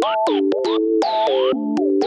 どっち?